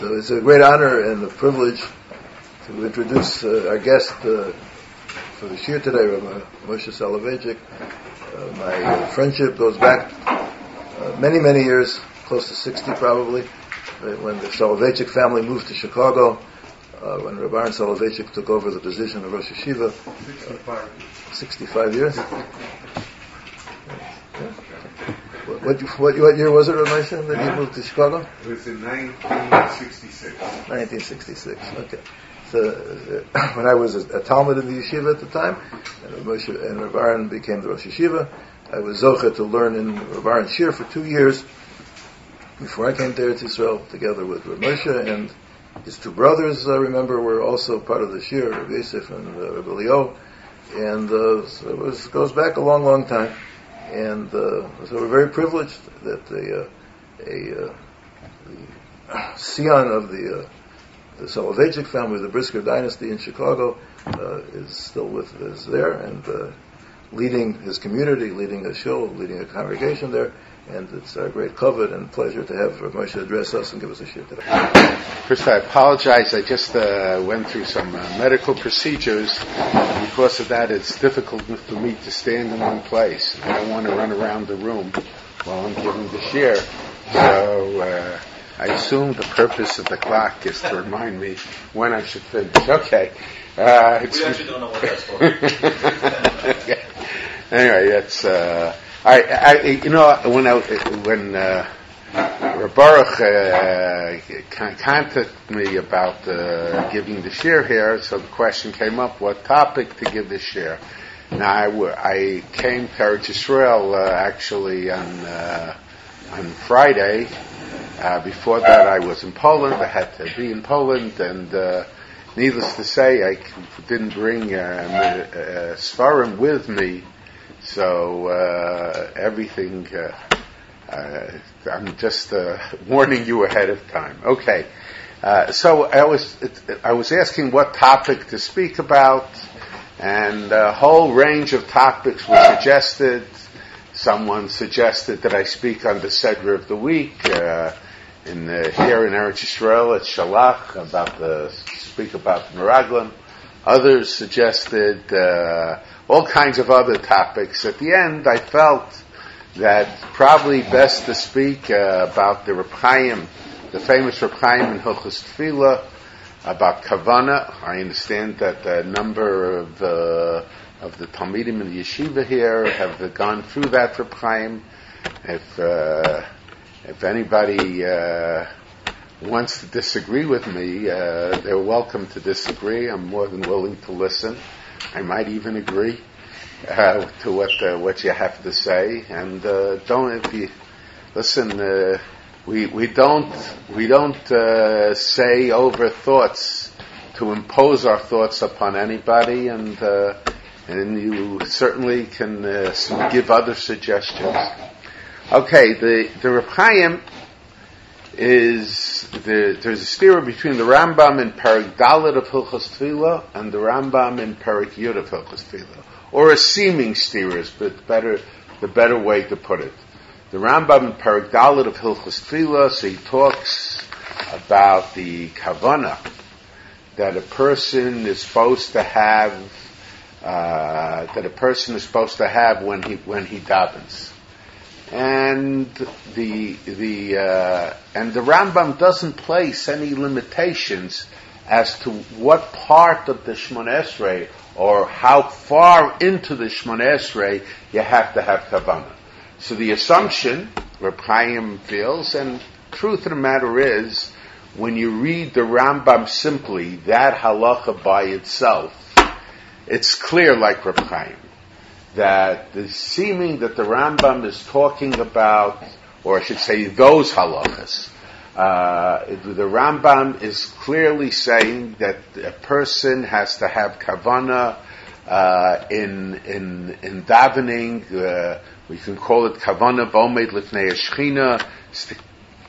So it's a great honor and a privilege to introduce uh, our guest uh, for the year today, Rabbi Moshe Soloveitchik. Uh, my uh, friendship goes back uh, many, many years, close to 60 probably, uh, when the Soloveitchik family moved to Chicago, when Rabbi Aaron Soloveitchik took over the position of Rosh Yeshiva. 65. 65 years? What, what, what year was it, Ramesha, that you moved to Chicago? It was in 1966. 1966, okay. So, uh, when I was a, a Talmid in the yeshiva at the time, and, Moshe, and Rav Aaron became the Rosh Yeshiva, I was Zocha to learn in Rav Aaron's Shir for two years before I came there to Eretz Yisrael, together with Rav Moshe, and his two brothers, I remember, were also part of the Shir, Rav Yosef and uh, Rav Elio, and uh, so it was, goes back a long, long time and uh, so we're very privileged that the, uh, a, uh, scion of the, uh, the Soloveitchik family, the Brisker dynasty in Chicago, uh, is still with is there and uh, leading his community, leading a show, leading a congregation there. And it's a great kavod and pleasure to have Rav Moshe address us and give us a shir today. First, I apologize. I just uh, went through some uh, medical procedures. Because of that, it's difficult for me to stand in one place. I don't want to run around the room while I'm giving the shir. So uh, I assume the purpose of the clock is to remind me when I should finish. Okay. Uh, we actually don't know what that's for. Anyway, that's. I, I, you know, when I, when uh, Baruch uh, contacted me about uh, giving the share here, so the question came up: what topic to give the share? Now, I, w- I came to Eretz Yisrael uh, actually on uh, on Friday. Uh, before that, I was in Poland. I had to be in Poland, and uh, needless to say, I didn't bring uh, uh, Svarim with me so uh, everything, uh, uh, I'm just uh, warning you ahead of time. Okay. Uh, so I was I was asking what topic to speak about, and a whole range of topics were suggested. Someone suggested that I speak on the Seder of the week in the, here in Eretz Yisrael at Shalach about the speak about the Meraglim. Others suggested uh, all kinds of other topics. At the end, I felt that probably best to speak uh, about the Reb the famous Reb Chaim in Hilchos Tefillah, about Kavana. I understand that a number of uh, of the Talmidim in the yeshiva here have gone through that Reb Chaim. If uh, if anybody uh, wants to disagree with me, uh, they're welcome to disagree. I'm more than willing to listen. I might even agree uh, to what uh, what you have to say, and uh, don't if you listen. Uh, we we don't we don't uh, say over thoughts to impose our thoughts upon anybody, and uh, and you certainly can give other suggestions. Okay, the the Reb is the, there's a steer between the Rambam in Parak Dalit of Hilchos Tefillah and the Rambam in Parak Yud of Hilchos Tefillah, or a seeming steer is but better the better way to put it. The Rambam in Parak Dalit of Hilchos Tefillah, so he talks about the kavana that a person is supposed to have uh, that a person is supposed to have when he when he davens and the the uh, and the Rambam doesn't place any limitations as to what part of the Shmon Esrei or how far into the Shmon Esrei you have to have kavanah. So the assumption, Reb Chaim feels, and truth of the matter is, when you read the Rambam simply, that halacha by itself, it's clear like Reb Chaim that the seeming that the Rambam is talking about, or I should say those halachas, uh, the Rambam is clearly saying that a person has to have kavana uh, in in in davening. Uh, we can call it kavana v'omed lifnei shechina, st-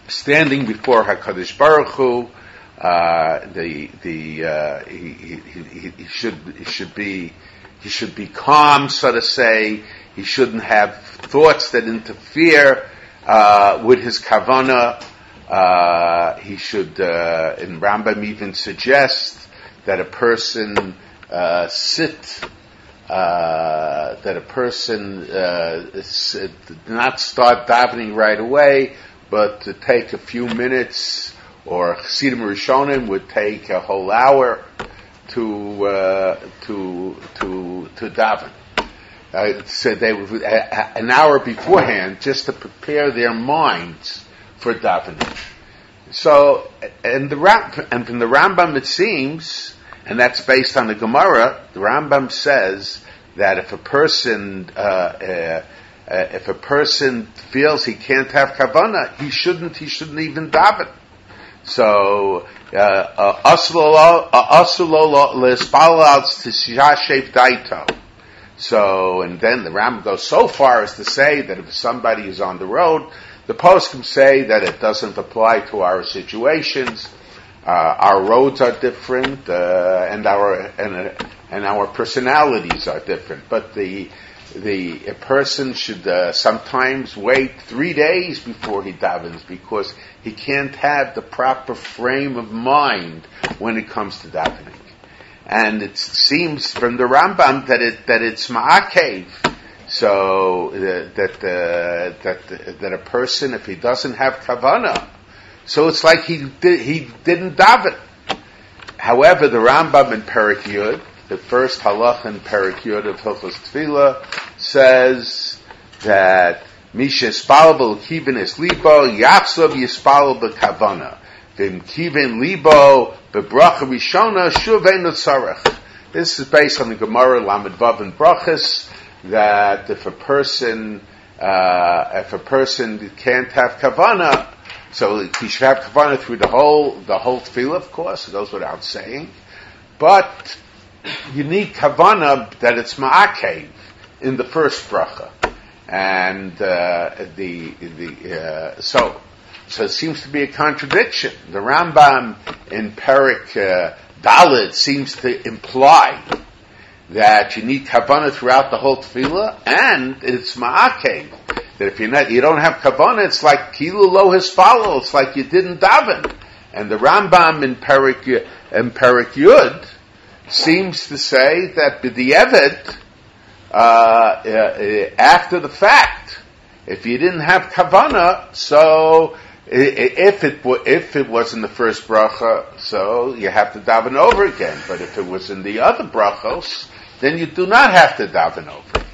standing before Hakadosh Baruch Hu. Uh, the the uh, he, he, he, he, should he should be he should be calm, so to say. He shouldn't have thoughts that interfere uh, with his kavana. uh, he should, uh, in Rambam even suggest that a person uh, sit, uh, that a person uh, sit, not start davening right away, but to take a few minutes, or Chassidim Rishonim would take a whole hour to uh, to to to daven. Uh, so they would an hour beforehand just to prepare their minds for davening. So, and the and from the Rambam it seems, and that's based on the Gemara. The Rambam says that if a person uh, uh, uh, if a person feels he can't have kavana, he shouldn't. He shouldn't even daven. So asulo lespalal to daito. So, and then the Ram goes so far as to say that if somebody is on the road, the post can say that it doesn't apply to our situations. Uh, our roads are different, uh, and our and, uh, and our personalities are different. But the the a person should uh, sometimes wait three days before he davens because he can't have the proper frame of mind when it comes to davening. And it seems from the Rambam that it that it's ma'akev. So uh, that uh, that that a person, if he doesn't have kavana, so it's like he did, he didn't daven. However, the Rambam in Perik Yud, the first halach in Perik Yud of Hilchos Tefillah, says that Misha Spalabel Kivin is Libo, Yachsov Yispalal Bekavana. Vim Kivin Libo, Bebracha Rishona, Shuvein Tzarech. This is based on the Gemara Lamed Vav and Brachas, that if a person, uh, if a person can't have Kavana, so he should have Kavana through the whole, the whole tefillah, of course, it goes without saying. But you need Kavana that it's Ma'akev in the first bracha and uh, the the uh, so so it seems to be a contradiction. The Rambam in Perik uh, Dalit seems to imply that you need kavana throughout the whole tefillah, and it's ma'akev. That if you're not, you don't have kavana, it's like kilu lo follow. It's like you didn't daven. And the Rambam in Perik in Perik Yud seems to say that b'di'evet after the fact. If you didn't have kavana, so if it if it was in the first bracha, so you have to daven over again. But if it was in the other brachos, then you do not have to daven over.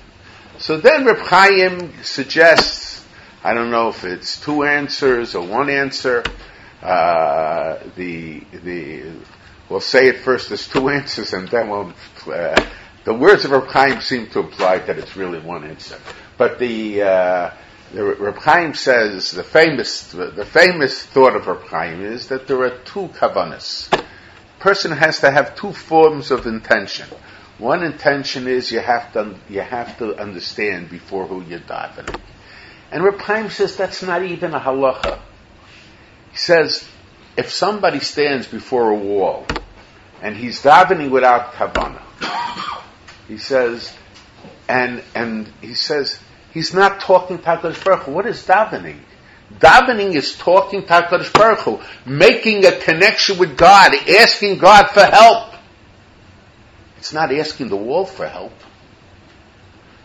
So then Reb Chaim suggests, I don't know if it's two answers or one answer. Uh, the the we'll say it first. There's two answers, and then we'll uh, the words of Reb Chaim seem to imply that it's really one answer. But the, uh, the Reb Chaim says the famous the famous thought of Reb Chaim is that there are two kavanas. Person has to have two forms of intention. One intention is you have to you have to understand before who you're davening. And Reb Chaim says that's not even a halacha. He says if somebody stands before a wall and he's davening without kavanah, he says, and and he says he's not talking to Hakadosh Baruch Hu. What is davening? Davening is talking to Hakadosh Baruch Hu, making a connection with God, asking God for help. It's not asking the wall for help.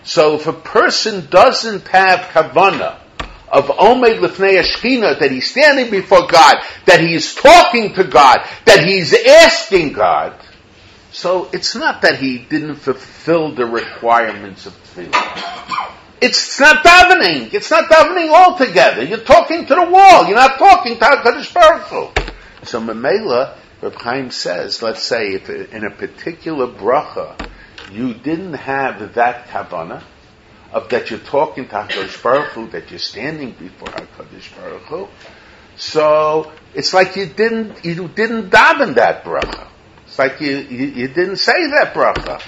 So if a person doesn't have kavana of Omed Lifnei Ashkina, that he's standing before God, that he's talking to God, that he's asking God, so it's not that he didn't fulfill the requirements of tefillah. It's not davening. It's not davening altogether. You're talking to the wall. You're not talking to HaKadosh Baruch Hu. So Mamela, Reb Chaim says, let's say if in a particular bracha, you didn't have that kavanah, of that you're talking to HaKadosh Baruch Hu, that you're standing before HaKadosh Baruch Hu, so it's like you didn't, you didn't daven that bracha. It's like you, you, you didn't say that bracha.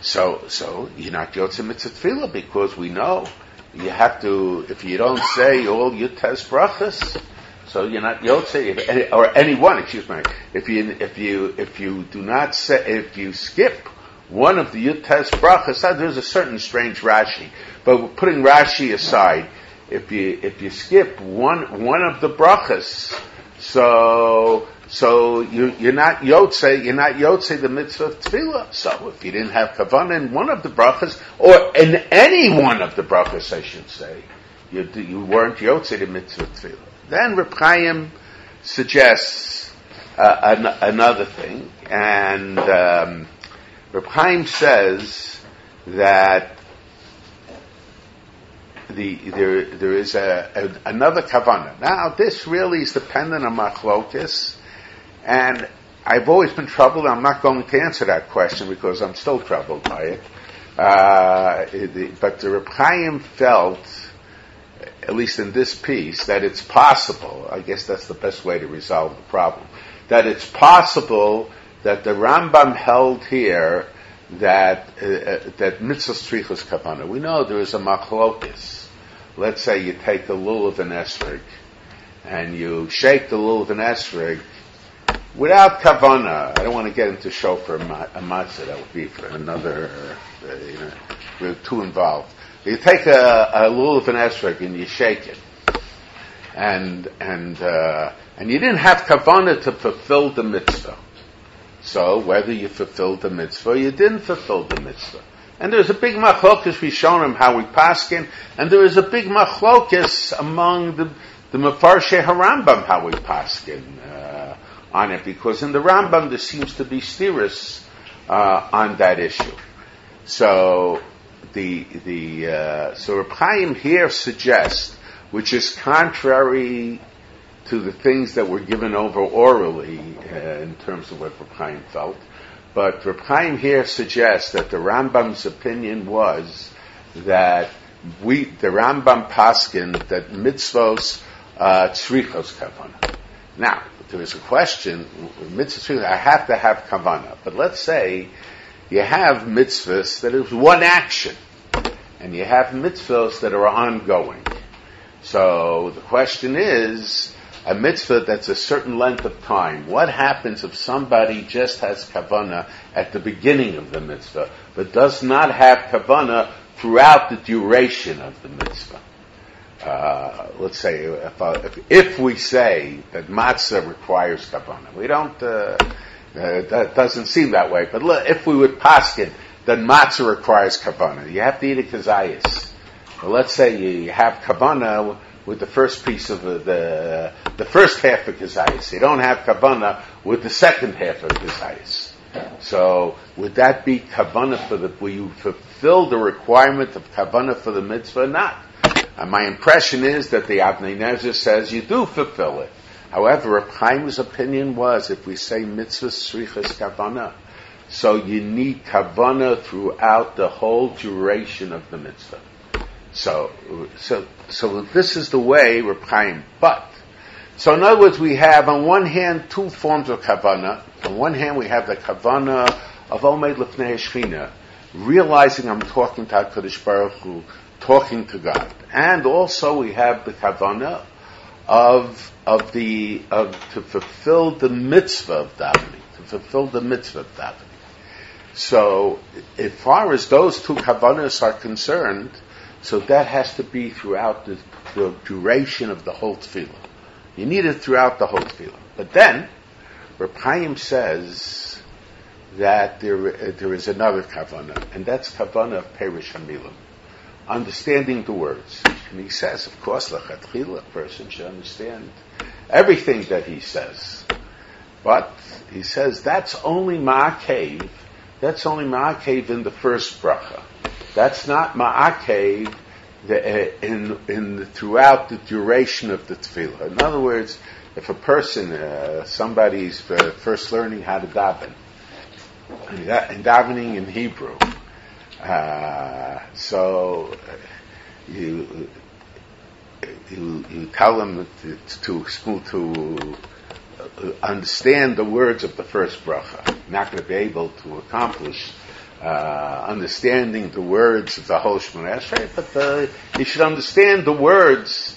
So, so you're not Yotze Mitzvah because we know you have to, if you don't say all your test brachas, so you're not Yotze, or anyone, excuse me, if you, if you, if you do not say, if you skip one of the Yutes brachas, ah, there's a certain strange Rashi, but putting Rashi aside, if you, if you skip one, one of the brachas, So, so you, you're not yotze, you're not yotze the mitzvah of tefillah. So if you didn't have kavanah in one of the brachas, or in any one of the brachas, I should say, you, you weren't yotze the mitzvah of tefillah. Then Reb Chaim suggests uh, an, another thing, and um, Reb Chaim says that the, there, there is a, a, another kavana. Now, this really is dependent on machlokas, and I've always been troubled. I'm not going to answer that question because I'm still troubled by it. Uh, it but the Reb Chaim felt, at least in this piece, that it's possible. I guess that's the best way to resolve the problem. That it's possible that the Rambam held here that uh, uh that mitzvah strichus kavana. We know there is a machlokas let's say you take the lulav and esrig and you shake the lulav and esrig without kavana. I don't want to get into shofar a matzah. That would be for another. Uh, you know, we're too involved. You take a, a lulav and esrig and you shake it, and and uh, and you didn't have kavana to fulfill the mitzvah. So whether you fulfilled the mitzvah or you didn't fulfill the mitzvah. And there's a big machlokas, we've shown him how we paskin, and there is a big machlokas among the, the Mefarshe Harambam how we paskin on it, because in the Rambam there seems to be stiris uh, on that issue. So the the uh, so Reb Chaim here suggests, which is contrary to the things that were given over orally uh, in terms of what Reb Chaim felt, but Reb Chaim here suggests that the Rambam's opinion was that we, the Rambam paskin, that mitzvos uh, tzrichos kavana. Now, there is a question, mitzvahs, I have to have kavana. But let's say you have mitzvahs that is one action, and you have mitzvahs that are ongoing. So the question is, a mitzvah that's a certain length of time. What happens if somebody just has kavana at the beginning of the mitzvah, but does not have kavana throughout the duration of the mitzvah? Uh, let's say if, uh, if, if, we say that matzah requires kavana, we don't. Uh, uh, that doesn't seem that way, but look, if we would paskin, then matzah requires kavana. You have to eat a kazayas. Well, let's say you have kavana with the first piece of the, the, the first half of Kazayas. You don't have Kavanah with the second half of Kazayas. So would that be Kavanah for the, will you fulfill the requirement of Kavanah for the mitzvah not? And my impression is that the Avnei Nezer says you do fulfill it. However, Reb Chaim's opinion was if we say mitzvah srichas kavana, so you need kavana throughout the whole duration of the mitzvah. So, so, so this is the way we're praying. But, so in other words, we have on one hand two forms of kavana. On one hand, we have the kavana of Omed Lefnei Shechina, realizing I'm talking to HaKadosh Baruch Hu, talking to God. And also we have the kavana of, of the, of, to fulfill the mitzvah of davening, to fulfill the mitzvah of davening. So, as far as those two kavanas are concerned, so that has to be throughout the, the duration of the whole tefillah. You need it throughout the whole tefillah. But then, Reb says that there, uh, there is another kavana, and that's kavana of Perish Hamilim, understanding the words. And he says, of course, a person should understand everything that he says. But he says that's only ma'akev, that's only ma'akev in the first bracha. That's not ma'akev uh, in, in throughout the duration of the tefillah. In other words, if a person, uh, somebody's uh, first learning how to daven, and davening in Hebrew, uh, so uh, you, you you tell them to to, to uh, understand the words of the first bracha. Not going to be able to accomplish uh, understanding the words of the whole Shemona Esrei, but uh, you should understand the words,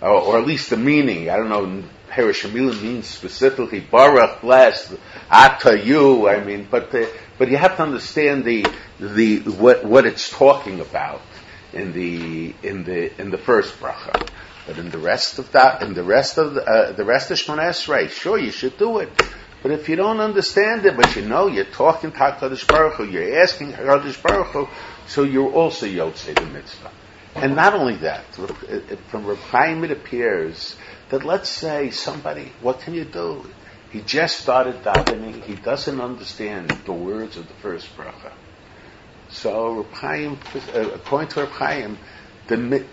or, at least the meaning. I don't know, Perishamilim means specifically Baruch, blessed, Ata, you, I mean, but, the, but you have to understand the, the, what, what it's talking about in the, in the, in the first bracha. But in the rest of that, in the rest of the, uh, the rest of Shemona Esrei, sure, you should do it. But if you don't understand it, but you know you're talking to HaKadosh Baruch Hu, you're asking HaKadosh Baruch Hu, so you're also Yotzei the mitzvah. And not only that, from Reb Chaim it appears that let's say somebody, what can you do? He just started davening, he doesn't understand the words of the first bracha. So Reb Chaim, uh, according to Reb Chaim, the,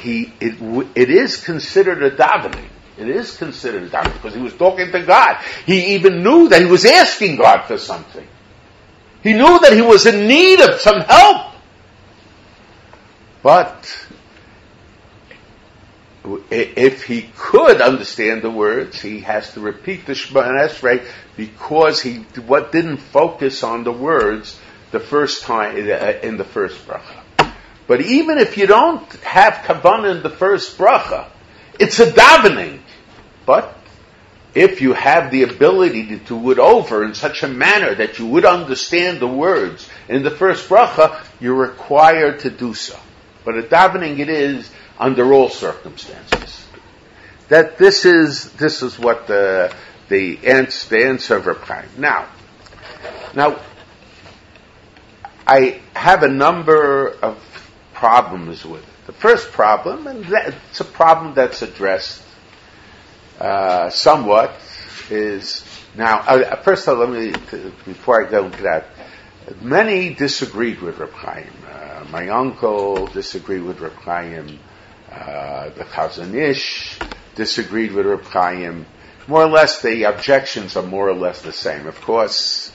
he, it, it is considered a davening. It is considered a davening because he was talking to God. He even knew that he was asking God for something. He knew that he was in need of some help. But if he could understand the words, he has to repeat the Shema Esrei because he what didn't focus on the words the first time uh, in the first bracha. But even if you don't have kavanah in the first bracha, it's a davening. But if you have the ability to do it over in such a manner that you would understand the words in the first bracha, you're required to do so. But a davening it is under all circumstances. That this is this is what the the answer, the answer of Reb Now, now I have a number of problems with it. The first problem, and that, it's a problem that's addressed uh, somewhat, is now. Uh, first of all, let me before I go into that. Many disagreed with Reb Chaim. My uncle disagreed with Reb Chaim. Uh, the Chazon Ish disagreed with Reb Chaim. More or less, the objections are more or less the same. Of course,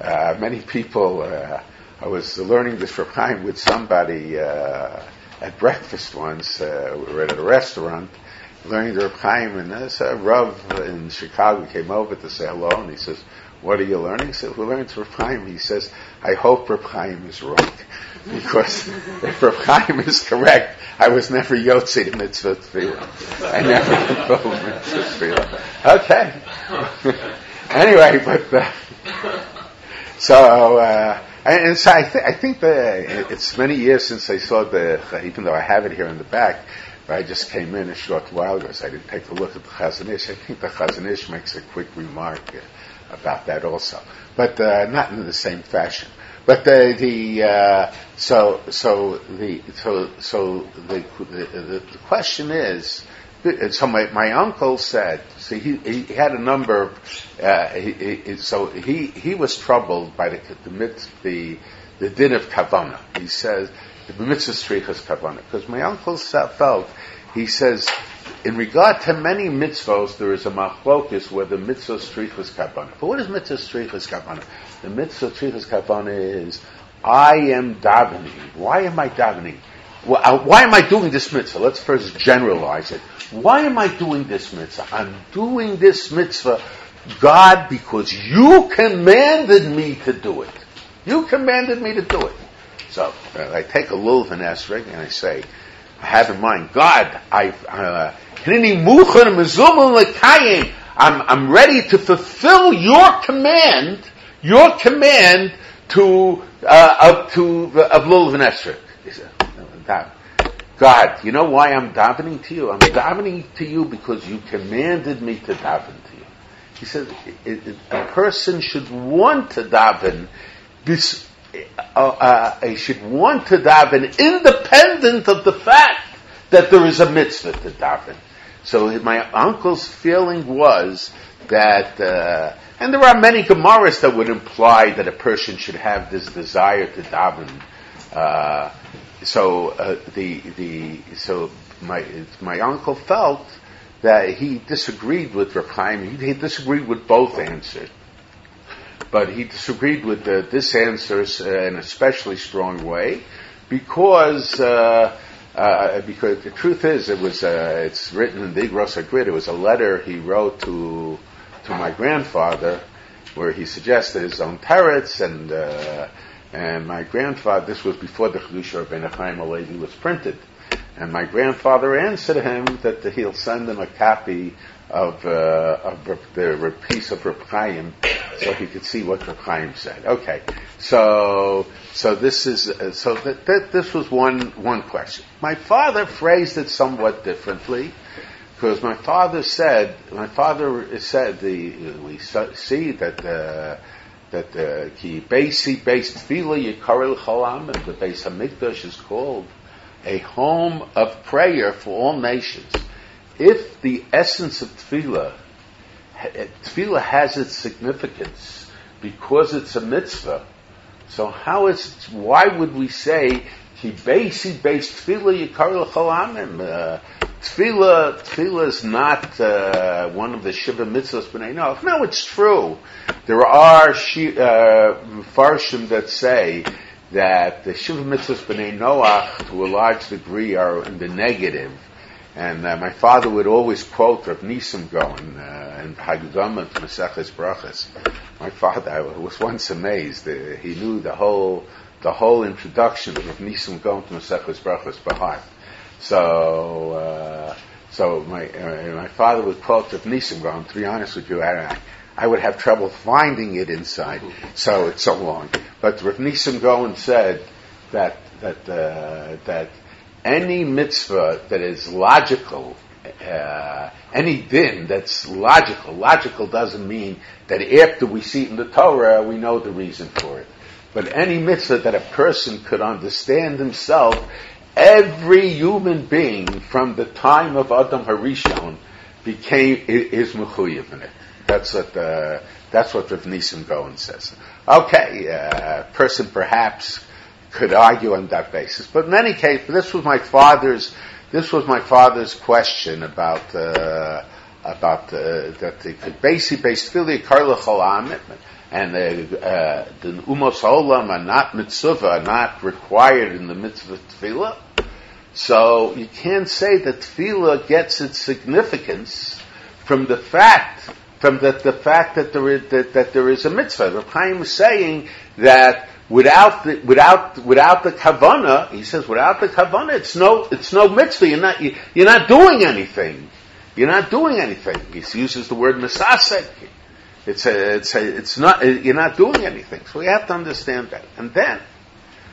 uh, many people. Uh, I was learning this Reb Chaim with somebody uh, at breakfast once. Uh, we were at a restaurant, learning the Reb Chaim, and this uh, Rav in Chicago came over to say hello, and he says, "What are you learning?" Said, "We're learning Reb Chaim." He says, "I hope Reb Chaim is wrong." because if Rav Chaim is correct, I was never Yotzi mitzvah tefillah. I never fulfilled mitzvah tefillah. Okay. anyway, but uh, so uh, and, so I, th- I think that it's many years since I saw the even though I have it here in the back. I just came in a short while ago, so I didn't take a look at the Chazon Ish. I think the Chazon Ish makes a quick remark uh, about that also, but uh, not in the same fashion. But the, the uh, so so the so so the the, the question is. So my, my uncle said, see, he, he had a number uh, he, he, so he, he was troubled by the, the, the, the din of kavana. He says, the mitzvah strichas kavana. Because my uncle felt, he says, in regard to many mitzvahs, there is a machlokus where the mitzvah strichas kavana. But what is mitzvah strichas kavana? The mitzvah strichas kavana is, I am davening. Why am I davening? Uh, why am I doing this mitzvah? Let's first generalize it. Why am I doing this mitzvah? I'm doing this mitzvah, God, because you commanded me to do it. You commanded me to do it. So uh, I take a lulav and esrog and I say, I have in mind, God, I, uh, I'm, I'm ready to fulfill your command, your command to, uh, of, to, of Lulav. He said, God, you know why I'm davening to you? I'm davening to you because you commanded me to daven to you. He said, a person should want to daven, this, uh, uh, should want to daven independent of the fact that there is a mitzvah to daven. So my uncle's feeling was that, uh, and there are many Gemaras that would imply that a person should have this desire to daven. Uh, so uh, the the so my my uncle felt that he disagreed with Reb Chaim. He, he disagreed with both answers, but he disagreed with the, this answer uh, in a especially strong way because. Uh, uh, because the truth is, it was uh, it's written in the Igros Grid. It was a letter he wrote to to my grandfather, where he suggested his own teretz and uh, and my grandfather, this was before the Chedusha of Ben Chaim Halevi was printed. And my grandfather answered him that he'll send him a copy of, uh, of the piece of Reb Chaim so he could see what the Chaim said. Okay, so so this is uh, so that, that this was one one question. My father phrased it somewhat differently because my father said my father said the we see that uh, that the ki basi based tefillah yikarel cholam and the base hamikdash is called a home of prayer for all nations. If the essence of tefillah tefillah has its significance because it's a mitzvah. So how is why would we say ki basi based tefillah yikar l'chalamim? Uh, tefillah tefillah is not uh, one of the shiva mitzvahs b'nei Noach. No, it's true. There are uh, farshim that say that the shiva mitzvahs b'nei Noach to a large degree are in the negative and uh, my father would always quote Rav Nisim Gaon uh, in Haggadah to Maseches Brachas. My father, I was once amazed. Uh, he knew the whole the whole introduction of Rav Nisim Gaon to Maseches Brachas by heart. So, uh, so my uh, my father would quote Rav Nisim Gaon. To be honest with you, I, I would have trouble finding it inside. So it's so long. But Rav Nisim Gaon said that that uh, that any mitzvah that is logical, uh, any din that's logical, logical doesn't mean that after we see it in the Torah, we know the reason for it. But any mitzvah that a person could understand himself, every human being from the time of Adam Harishon became, is mechuyev in it. That's what, uh, that's what Rav Nisim Gaon says. Okay, uh, person perhaps could argue on that basis. But in any case, this was my father's this was my father's question about uh, about uh, that the basi based fili karla cholam and the uh, the umos olam are not mitzvah, are not required in the mitzvah tefillah. So you can't say that tefillah gets its significance from the fact from the, the fact that there is that, that there is a mitzvah. The Chaim is saying that without the, without, without the kavana, he says, without the kavana, it's no, it's no mitzvah. You're not, you, are not doing anything. You're not doing anything. He uses the word misasek. It's a, it's a, it's not, you're not doing anything. So we have to understand that. And then,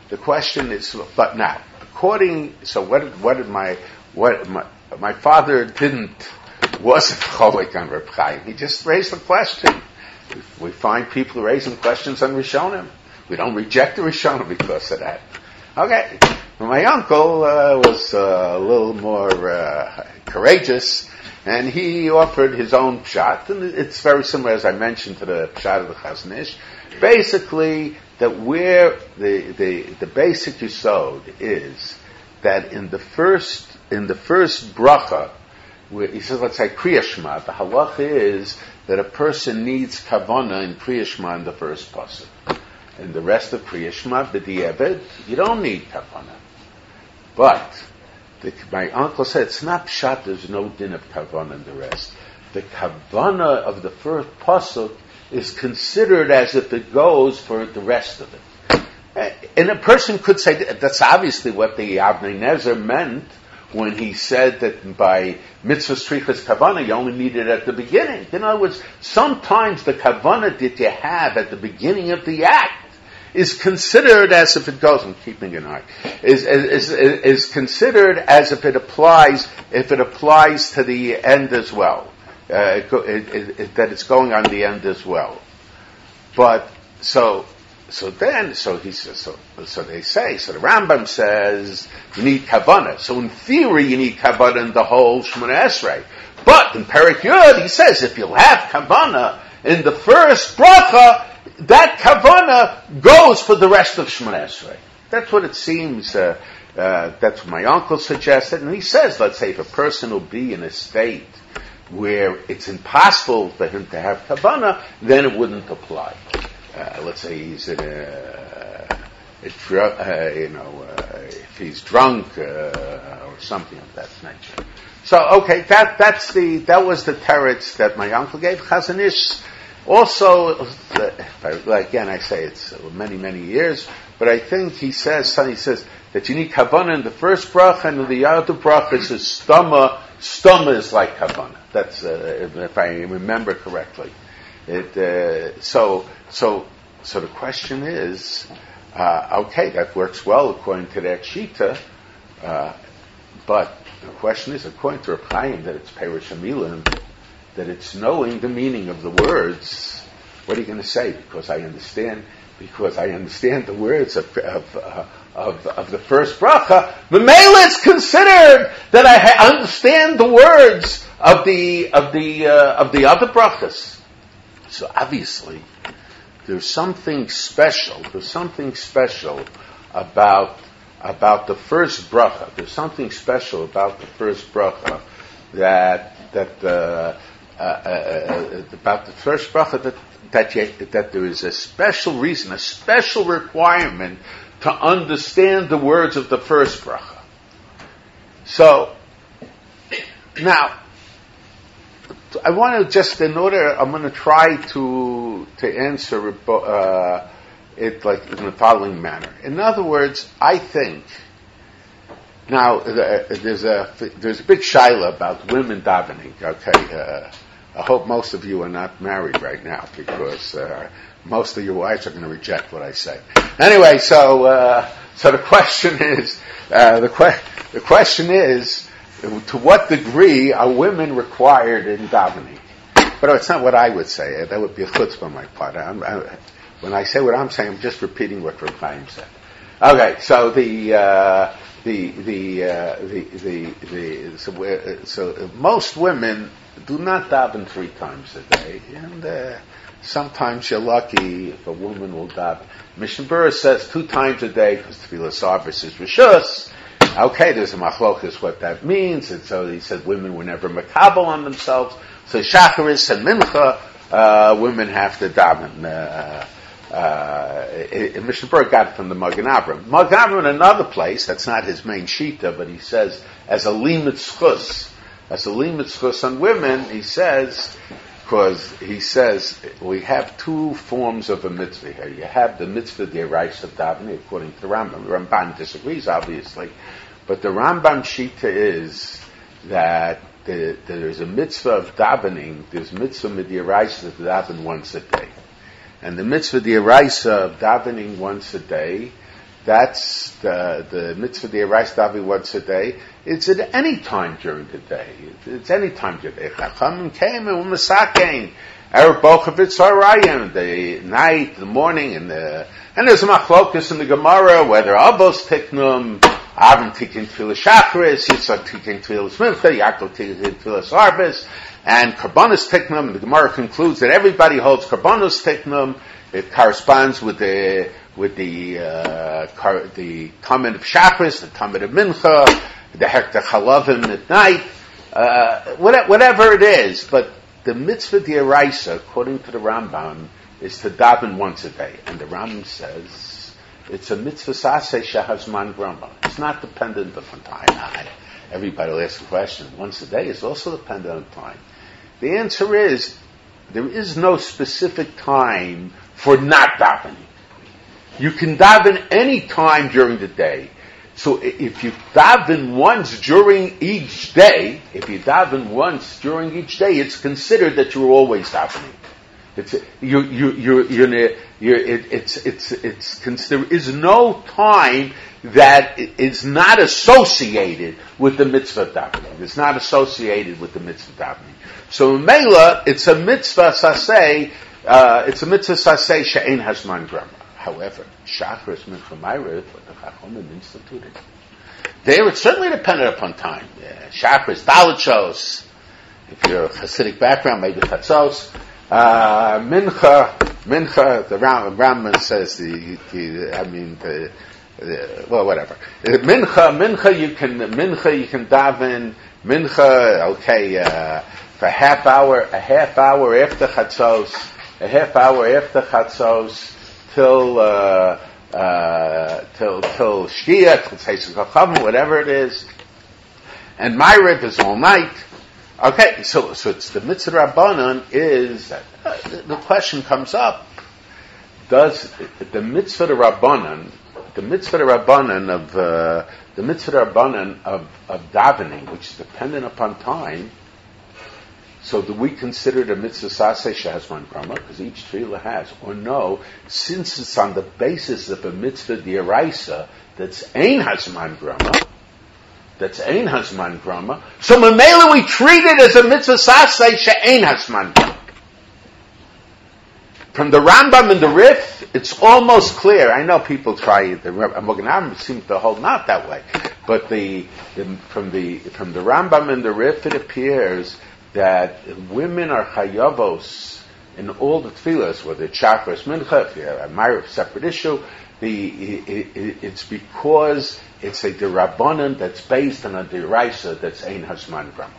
the question is, but now, according, so what did, what did my, what, my, my father didn't, wasn't cholik on Reb Chaim. He just raised the question. We find people raising questions on Rishonim. We don't reject the Rishonim because of that. Okay. My uncle uh, was uh, a little more uh, courageous, and he offered his own shot, and it's very similar, as I mentioned, to the shot of the Chazon Ish. Basically, that where the, the, the basic yisod is that in the first in the first bracha, where he says, let's say Kriyashma, the halacha is that a person needs kavana in Kriyashma in the first pasuk and the rest of Kriyashma, B'di'eved, you don't need Kavanah. But, the, my uncle said, it's not pshat, there's no din of Kavanah in the rest. The Kavana of the first pasuk is considered as if it goes for the rest of it. Eh, and a person could say that's obviously what the Avnei Nezer meant when he said that by mitzvah strichas kavana you only need it at the beginning. In other words, sometimes the kavana that you have at the beginning of the act is considered as if it goes, I'm keeping an eye, is, is, is, considered as if it applies, if it applies to the end as well. Uh, it, it, that it's going on the end as well. But, so, so then, so he says, so, so they say, so the Rambam says, you need kavana. So in theory, you need kavana in the whole Shemona Esrei. But in Perik Yud, he says, if you'll have kavana in the first bracha, that kavana goes for the rest of Shemona Esrei. That's what it seems. Uh, uh, that's what my uncle suggested, and he says, let's say, if a person will be in a state where it's impossible for him to have kavana, then it wouldn't apply. Uh, let's say he's in a, a uh, you know, uh, if he's drunk uh, or something of that nature. So, okay, that that's the that was the teretz that my uncle gave. Chazon Ish also, again, I say it's many, many years, but I think he says, he says that you need kavana in the first bracha and in the other bracha it says stama. Stama is like kavana. That's uh, if I remember correctly. It, uh, so, so, so the question is, uh, okay, that works well according to that shita, uh, but the question is, according to Chaim, that it's Perish that it's knowing the meaning of the words. What are you going to say? Because I understand, because I understand the words of, of, uh, of, of, the first bracha. The male is considered that I ha- understand the words of the of the uh, of the other brachas. So obviously, there's something special. There's something special about about the first bracha. There's something special about the first bracha that that uh, uh, uh, uh, about the first bracha that that, you, that there is a special reason, a special requirement to understand the words of the first bracha. So now I want to just in order I'm going to try to to answer uh, it like in the following manner. In other words, I think now there's a there's a big shaila about women davening. Okay, uh, I hope most of you are not married right now because uh, most of your wives are going to reject what I say. Anyway, so uh, so the question is uh, the que- the question is to what degree are women required in davening? But it's not what I would say. That would be a chutzpah on my part. I, when I say what I'm saying, I'm just repeating what Rav Chaim said. Okay, so the uh, the the, uh, the the the so, uh, so, most women do not daven three times a day, and uh, sometimes you're lucky if a woman will daven. Mishnah Berurah says two times a day because tefillah sarvis is rishus. Okay, there's a machlokas what that means, and so he said women were never makabel on themselves. So shacharis and mincha, uh, women have to daven. Uh, Mishnah got it from the Magen Avraham. Magen Avraham in another place, that's not his main shita, but he says, as a limit schus, as a limit schus on women, he says, because he says we have two forms of a mitzvah here. You have the mitzvah deraisa davening, according to the Rambam. Ramban disagrees, obviously, but the Rambam Shita is that the, there's a mitzvah of davening, there's mitzvah midiraisa to daven once a day. And the mitzvah diraisa of davening once a day, that's the, the mitzvah diraisa davening once a day, it's at any time during the day. It's any time during the day. Chachamim came and umasakein. Erev Bochavitz Arayim, the night, the morning, and the, and there's a machlokus in the Gemara, whether Abos Tiknum, Avin Tikin Tfilah Shachris, Yitzhak Tikin Tfilah Mincha, Yaakov Tikin Tfilah Arbis, and Karbonis Tiknum, the Gemara concludes that everybody holds Karbonis Tiknum, it corresponds with the, with the, uh, car, the Tamid of Shachris, the Tamid of Mincha, the Hekta Chalavim at night, uh, whatever it is, but the mitzvah diaraisa, according to the Rambam, is to daven once a day. And the Rambam says it's a mitzvah sase shahazman grama. It's not dependent upon time. Everybody will ask the question. Once a day is also dependent on time. The answer is there is no specific time for not davening. You can daven any time during the day. So if you daven once during each day, if you daven once during each day, it's considered that you're always davening. It's you you you you're it, it's it's it's there is no time that is not associated with the mitzvah davening. It's not associated with the mitzvah davening. So in Mela, it's a mitzvah saseh. Uh, it's a mitzvah saseh she'en hasman grama. However, Shachris Minchamayra, what the Chachomim instituted. There, it's certainly dependent upon time. Yeah, Shachris, Dalachos, if you're a Hasidic background, maybe Chatzos. Uh, mincha, Mincha, the Ram, says the, the, I mean, the, well, whatever. Uh, mincha, Mincha, you can, Mincha, you can daven, Mincha, okay, uh, for half hour, a half hour after Chatzos, a half hour after Chatzos, till uh, uh, till till Shkia, till Tzeitzuk whatever it is, and Maariv is all night. Okay, so so it's the mitzvah rabbanon is uh, the question comes up: Does the mitzvah rabbanon, the mitzvah rabbanon of uh, the mitzvah rabbanon of of davening, which is dependent upon time, So do we consider the mitzvah sase shehazman grama? Because each tefillah has. Or no, since it's on the basis of a mitzvah diaraisa that's ein hazman grama, that's ein hazman grama, so mamela we treat it as a mitzvah sase she'ein hazman grama. From the Rambam and the Rif, it's almost clear. I know people try the Moganam seems to hold not that way, but the, the, from the from the Rambam and the Rif, it appears that women are chayavos in all the tefillahs, whether it's Shachris, mincha, if you have a Myra, separate issue. The it, it, it's because it's a derabanan that's based on a deraisa that's ein hasman grama.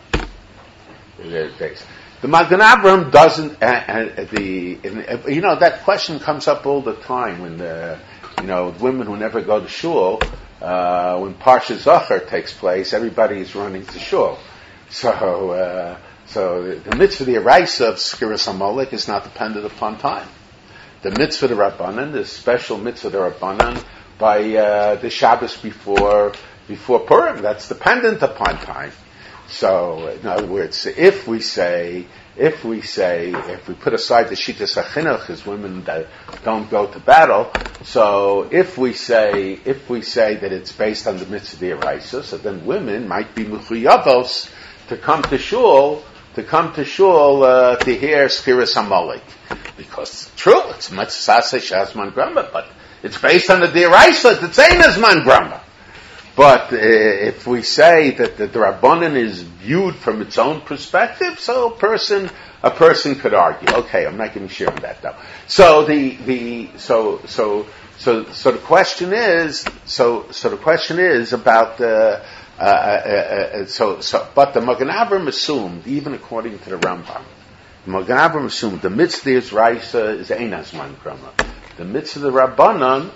The Magen Avraham doesn't. Uh, uh, the uh, you know that question comes up all the time when the you know women who never go to shul. Uh, when Parsha Zachor takes place, everybody is running to shul. So uh, so the, the mitzvah the eraisa of Zechiras Amalek is not dependent upon time. The mitzvah the Rabbanan, the special mitzvah the Rabbanan by uh, the Shabbos before before Purim, that's dependent upon time. So, in other words, if we say, if we say, if we put aside the Shita Sachinuch as women that don't go to battle, so if we say, if we say that it's based on the mitzvah deraisa, so then women might be muchuyavos to come to shul, to come to shul uh, to hear Zechiras Amalek. Because true, it's mitzvah shazman grama, but it's based on the deraisa, the same as man grama. But uh, if we say that the, Rabbanan is viewed from its own perspective, so a person a person could argue. Okay, I'm not giving shiur on that though. So the the so so so so the question is so so the question is about the. Uh, uh, uh, uh so, so, but the Magen Avraham assumed, even according to the Rambam, the Magen assumed the mitzvah is Raisa is Einasman Grama. The mitzvah of the Rabbanan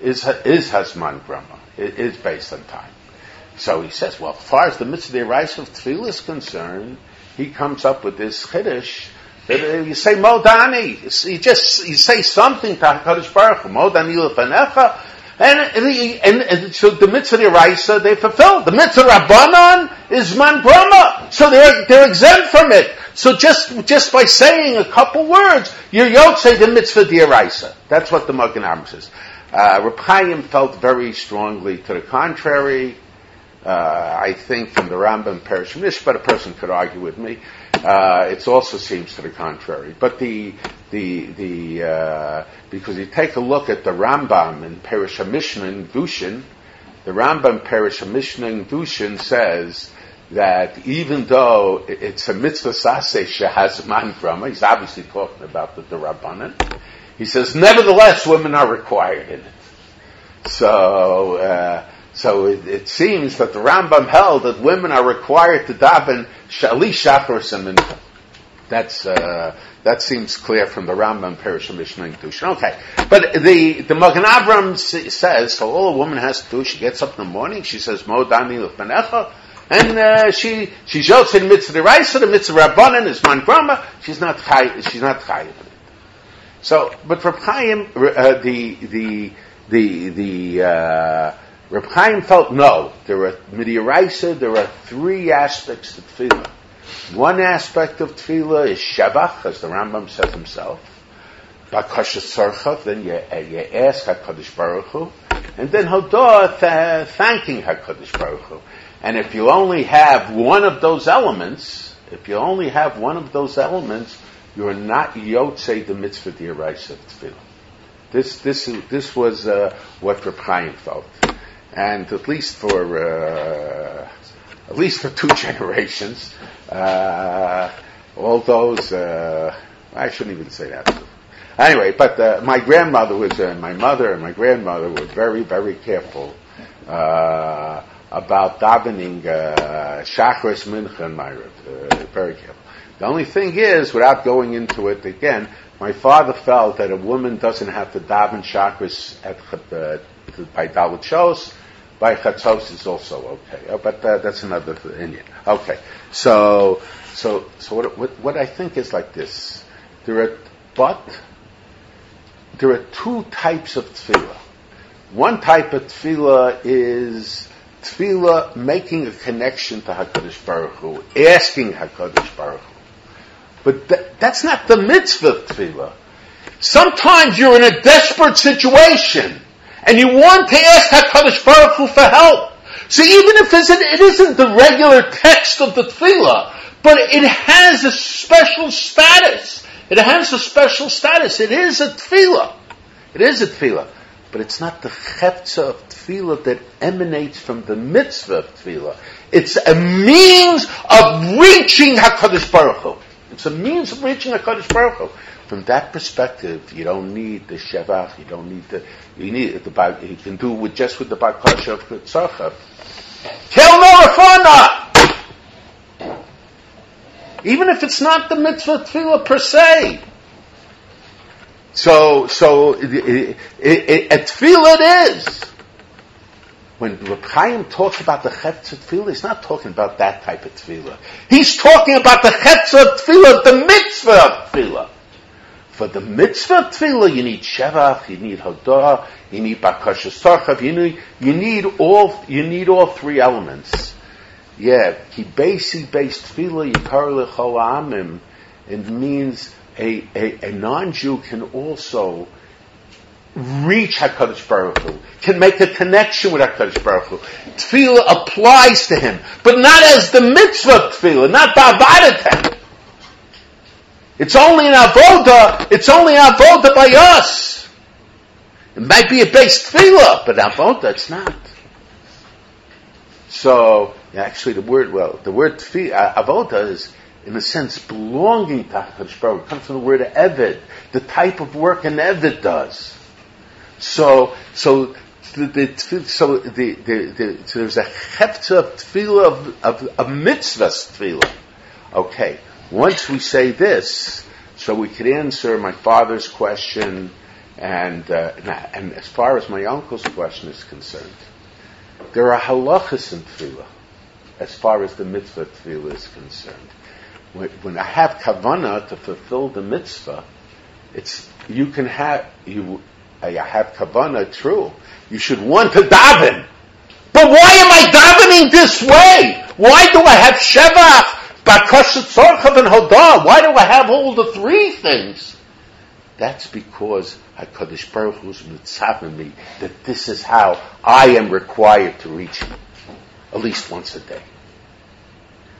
is is Hasman Grama. It is based on time. So he says, well, as far as the mitzvah rice of tefillah is concerned, he comes up with this chiddush that uh, you say modani, you just you say something to Hakadosh Baruch Hu, modani lefanecha, and, and, and, so the mitzvah deraisa they fulfill. The mitzvah rabbanon is man grama, so they're they're exempt from it. So just just by saying a couple words, you're yotze the mitzvah deraisa. That's what the Magen says. Uh, Reb felt very strongly to the contrary. Uh, I think from the Rambam Perish Mish but a person could argue with me. Uh, it also seems to the contrary. But the the the uh, because you take a look at the Rambam in Perish Mishnah Kiddushin, the Rambam Perish Mishnah Kiddushin says that even though it's a mitzvah sase shehaz man grama, he's obviously talking about the, the Rabbanan, he says, nevertheless, women are required in it. So, uh, so it, it, seems that the Rambam held that women are required to daven shali shachar seminta. That's uh, that seems clear from the Rambam Perish Mishnah Kedushin. Okay, but the the Magen Avraham says so. All a woman has to do, she gets up in the morning, she says Mo Dani Lefmanecha, and uh, she she shows in mitzvah the mitzvah Rabbanan is man grama. She's not chay, she's not chayiv. So, but Reb Chaim, uh, the the the the uh, Reb Chaim felt no. There are midiaraisa. There are three aspects to tefillah. One aspect of tefillah is shabach, as the Rambam says himself. Bakasha then you, uh, you ask Hakadosh Baruch Hu, and then hodah, th- thanking Hakadosh Baruch Hu. And if you only have one of those elements, if you only have one of those elements, you're not yotze the mitzvah diraisa of tefillah. This, this, this was uh, what Reb Chaim felt. And at least for, uh, at least for two generations, uh, all those, uh, I shouldn't even say that. Anyway, but uh, my grandmother was, uh, my mother and my grandmother were very, very careful about davening uh, Shachris, Mincha, and Ma'ariv. very careful. The only thing is, without going into it again, my father felt that a woman doesn't have to daven Shachris at uh, by Dalit Shos. By Chatzos is also okay, uh, but uh, that's another opinion. Okay, so so so what, what, what I think is like this: there are but there are two types of tefillah. One type of tefillah is tefillah making a connection to Hakadosh Baruch Hu, asking Hakadosh Baruch Hu. But th- that's not the mitzvah tefillah. Sometimes you're in a desperate situation and you want to ask HaKadosh Baruch Hu for help. So even if it isn't the regular text of the tefillah, but it has a special status. It has a special status. It is a tefillah. It is a tefillah. But it's not the cheftza of tefillah that emanates from the mitzvah of tefillah. It's a means of reaching HaKadosh Baruch Hu. It's a means of reaching HaKadosh Baruch Hu. From that perspective, you don't need the shevach, you don't need the, you need the, you can do with just with the bakasha of Tzarcha. Kel no Even if it's not the mitzvah tefillah per se. So, so, it, it, it, a tefillah it is. When Reb Chaim talks about the chetz tefillah, he's not talking about that type of tefillah. He's talking about the chetz tefillah, the mitzvah tefillah. For the mitzvah tefillah, you need shevach, you need hodah, you need bakasha sarchav, you need, you need all, you need all three elements. Yeah, ki basi based tefillah yikar lechol amim, it means a, a, a non-Jew can also reach HaKadosh Baruch Hu, can make a connection with HaKadosh Baruch Hu. Tefillah applies to him, but not as the mitzvah tefillah, not ba'avadat it's only an avoda. It's only avoda by us. It might be a base tefillah, but avoda it's not. So actually, the word well, the word tefillah, uh, avoda is in a sense belonging to Hakadosh Baruch. It comes from the word eved, the type of work an eved does. So so. The, the, so, the, the, so there's a cheftza of tefillah of, of, of tefillah. Okay, once we say this, so we could answer my father's question, and uh, and as far as my uncle's question is concerned, there are halachas in tefillah, as far as the mitzvah tefillah is concerned. When, when I have kavana to fulfill the mitzvah, it's you can have you. I have kavana, true. You should want to daven, but why am I davening this way? Why do I have shevach? Why do I have all the three things? That's because HaKadosh Baruch Hu's mitzvah me that this is how I am required to reach Him. At least once a day.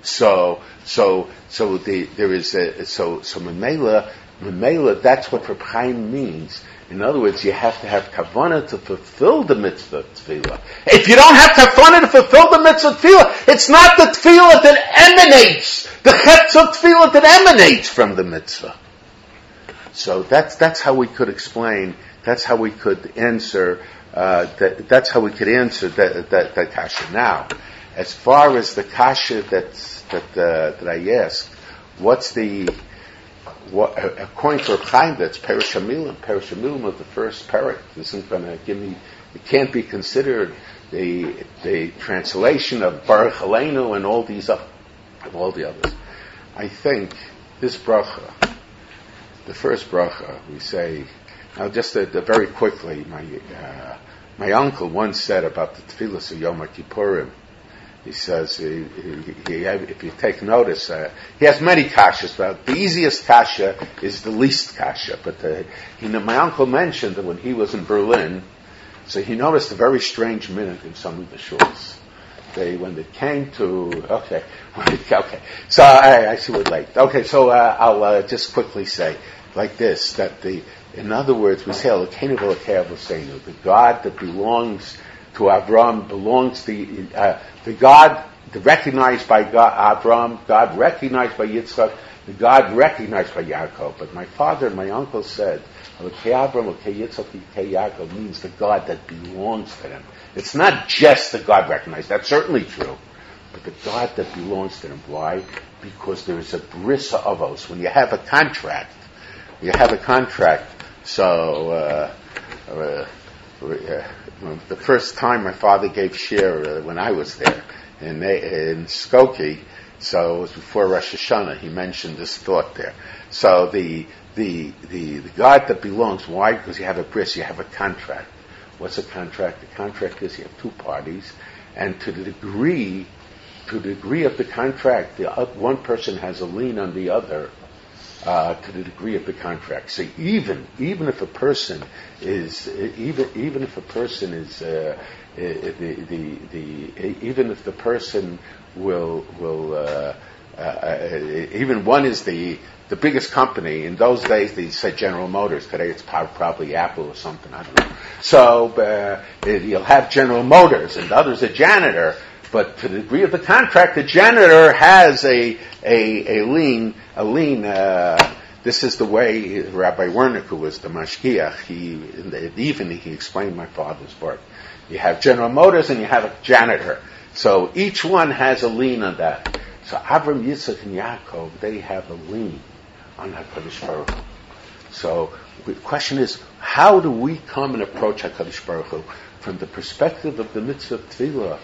So, so, so the, there is a, so, so Mamela, Mamela, that's what Reb means. In other words, you have to have kavanah to fulfill the mitzvah tefillah. If you don't have kavanah to fulfill the mitzvah tefillah, it's not the tefillah that emanates, the chetz of tefillah that emanates from the mitzvah. So that's that's how we could explain. That's how we could answer. Uh, that, that's how we could answer that, that, that kasha. Now, as far as the kasha that's, that uh, that I asked, what's the what, according to Chaim, that's Perishamilim. Perishamilim of the first parak isn't going to give me. It can't be considered the the translation of Bareich Aleinu and all these of all the others. I think this bracha, the first bracha, we say now just very quickly. My uh, my uncle once said about the tefillah of Yom Kippurim he says, he, he, he, if you take notice, uh, he has many kashas, but the easiest kasha is the least kasha. But uh, you know, my uncle mentioned that when he was in Berlin, so he noticed a very strange minute in some of the shores. They, when it came to, okay, okay. So I, I see we're late. Okay, so uh, I'll uh, just quickly say, like this, that the, in other words, we say, the God that belongs to Avram belongs to uh, the God the recognized by God, Avram, God recognized by Yitzchak, the God recognized by Yaakov. But my father and my uncle said, Avram, Yitzchak, Yaakov means the God that belongs to them. It's not just the God recognized. That's certainly true. But the God that belongs to them. Why? Because there is a brisa of us. When you have a contract, you have a contract. So, uh, uh, uh the first time my father gave shiur uh, when I was there in, in Skokie, so it was before Rosh Hashanah. He mentioned this thought there. So the the the, the God that belongs, why? Because you have a bris, you have a contract. What's a contract? The contract is you have two parties, and to the degree to the degree of the contract, the one person has a lien on the other. Uh, to the degree of the contract. So even even if a person is even even if a person is uh, the, the, the, even if the person will will uh, uh, even one is the the biggest company. In those days they said General Motors. Today it's probably Apple or something. I don't know. So uh, you'll have General Motors and the other's a janitor. But to the degree of the contract the janitor has a a, a lien a lien uh, this is the way Rabbi Wernick, who was the mashgiach, he, in the evening, he explained my father's work. You have General Motors and you have a janitor. So each one has a lien on that. So Avram, Yitzchak, and Yaakov, they have a lien on HaKadosh Baruch Hu. So the question is, how do we come and approach HaKadosh Baruch Hu? From the perspective of the mitzvah of Tefillah,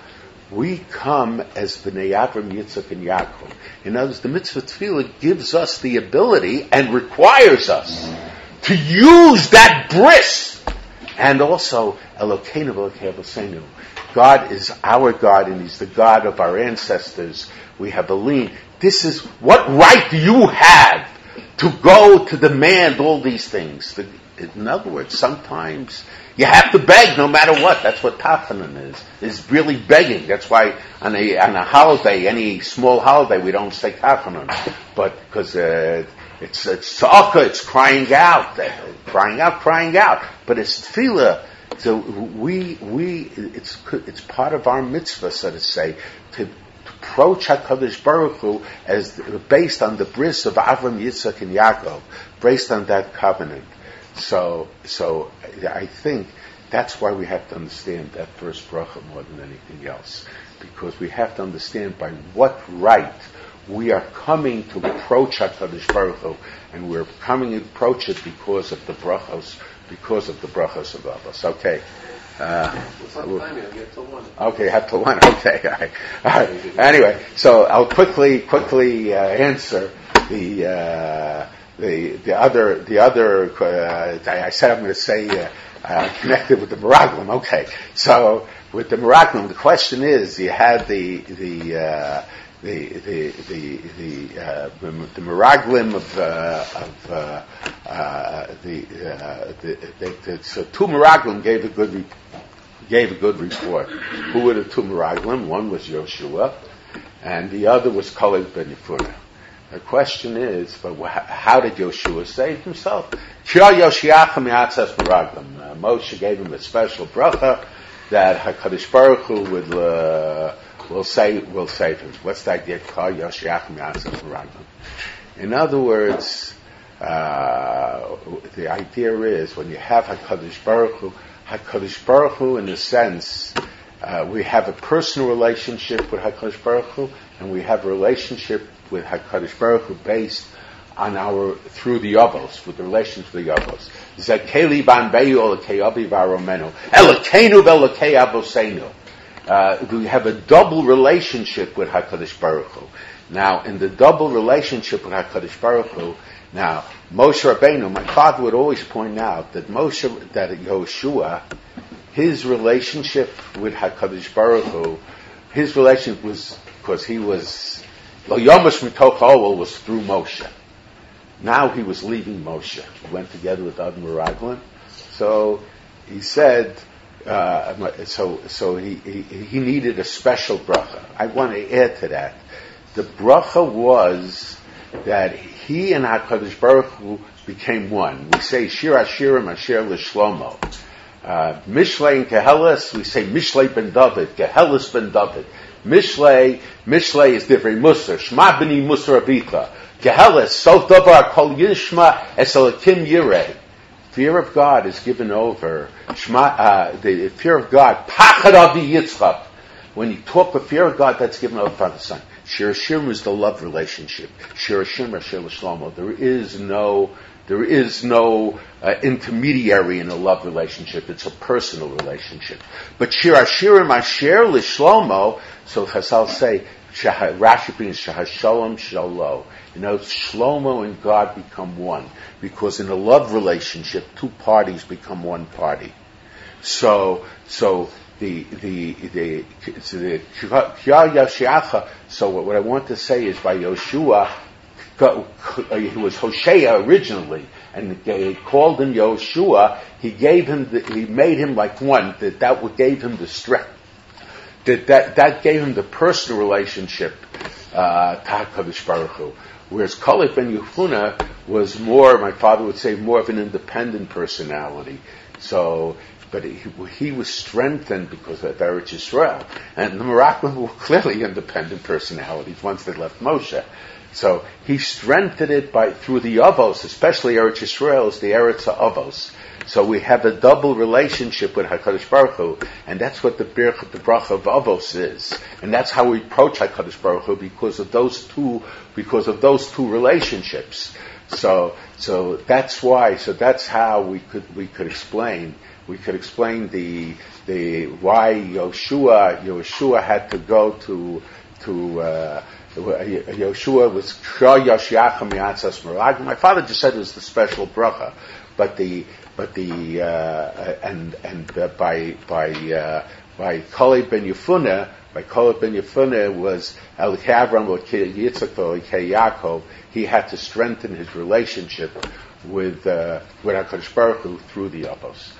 we come as Bnei Avram, Yitzchak, and Yaakov. In other words, the mitzvah Tefillah gives us the ability and requires us to use that bris and also Elokeinu v'Elokeinu God is our God and He's the God of our ancestors. We have a lien. This is, what right do you have to go to demand all these things? In other words, sometimes you have to beg no matter what. That's what tachanan is, is really begging. That's why on a, on a holiday, any small holiday, we don't say tachanan. But, because, uh, it's, it's tzaka, it's crying out, crying out, crying out. But it's tefillah. So we, we, it's, it's part of our mitzvah, so to say, to, approach HaKadosh Baruch Hu as based on the bris of Avram, Yitzchak, and Yaakov, based on that covenant. So, so I think that's why we have to understand that first bracha more than anything else, because we have to understand by what right we are coming to approach HaKadosh Baruch Hu, and we're coming to approach it because of the brachos, because of the brachos of us. Okay. Uh, okay, have to one. Okay, all right. All right. Anyway, so I'll quickly, quickly uh, answer the uh, the the other the other. Uh, I said I'm going to say uh, uh, connected with the Miraglim. Okay, so with the Miraglim, the question is: you had the the the the the the, uh, the Miraglim of, uh, of uh, uh the, uh, the, the, the, so two Miraglim gave a good gave a good report. Who were the two Miraglim? One was Yoshua, and the other was Kalev ben Yefunah. The question is, but how did Yoshua save himself? Moshe gave him a special bracha that Hakadosh Baruch Hu would uh, will say will save him. What's the idea? In other words, uh, the idea is when you have Hakadosh Baruch Hu, Hakadosh Baruch Hu, in a sense, uh, we have a personal relationship with Hakadosh Baruch Hu, and we have a relationship with Hakadosh Baruch Hu based on our through the Yavos, with the relations with the Yavos. Zakeli ban beyu olakeyabi varomenu. Elokenu velokei abosenu uh, we have a double relationship with Hakadosh Baruch Hu. Now, in the double relationship with Hakadosh Baruch Hu, now Moshe Rabbeinu, my father would always point out that Moshe, that Yoshua, his relationship with Hakadosh Baruch Hu, his relationship was because he was Lo Yomash Mitoch was through Moshe. Now he was leaving Moshe. He went together with Adam Admir So he said, uh, so so he, he, he needed a special bracha. I want to add to that. The bracha was that he and Hakadosh Baruch Hu became one. We say Shir Hashirim Asher L'Shlomo. Uh, Mishlei and Kehelis, we say Mishle ben David, Kehelis ben David. Mishlei, Mishlei is different. Musar, Shma b'ni Musar Abita. Kehelis, Sof Davar Kol Yishma Eselakim Yireh fear of God is given over. Shema, uh, the fear of God, pachad avi yitzchak. When you talk the fear of God, that's given over Father Son. Shir is the love relationship. Shir Hashem Shir Shlomo. There is no, there is no uh, intermediary in a love relationship. It's a personal relationship. But Shir Hashirim Asher Shlomo, so Chazal say, Rashi means Shahashalom Shalo. You know, Shlomo and God become one. Because in a love relationship, two parties become one party. So, so the, the, the, the, so what I want to say is by Yoshua, uh, he was Hoshea originally, and they called him Yoshua. He gave him, the, he made him like one. That that gave him the strength. That that that gave him the personal relationship uh, Baruch Hu. Whereas Kalev ben Yefunah was more, my father would say, more of an independent personality. So but he, he, was strengthened because of Eretz Yisrael. And the Moroccan were clearly independent personalities once they left Moshe. So he strengthened it by through the Avos, especially Eretz Yisrael is the Eretz Avos. So we have a double relationship with Hakadosh Baruch Hu, and that's what the Birch, the Brach of Avos is, and that's how we approach Hakadosh Baruch Hu because of those two, because of those two relationships. So, so that's why. So that's how we could we could explain we could explain the the why Yoshua Yoshua had to go to to uh, Yoshua was My father just said it was the special bracha, but the but the uh, and and uh, by by uh, by Kalev ben Yefunah by Kalev ben Yefunah was El Kavram or Yitzchak Yaakov. He had to strengthen his relationship with uh, with Hakadosh Baruch Hu through the Avos.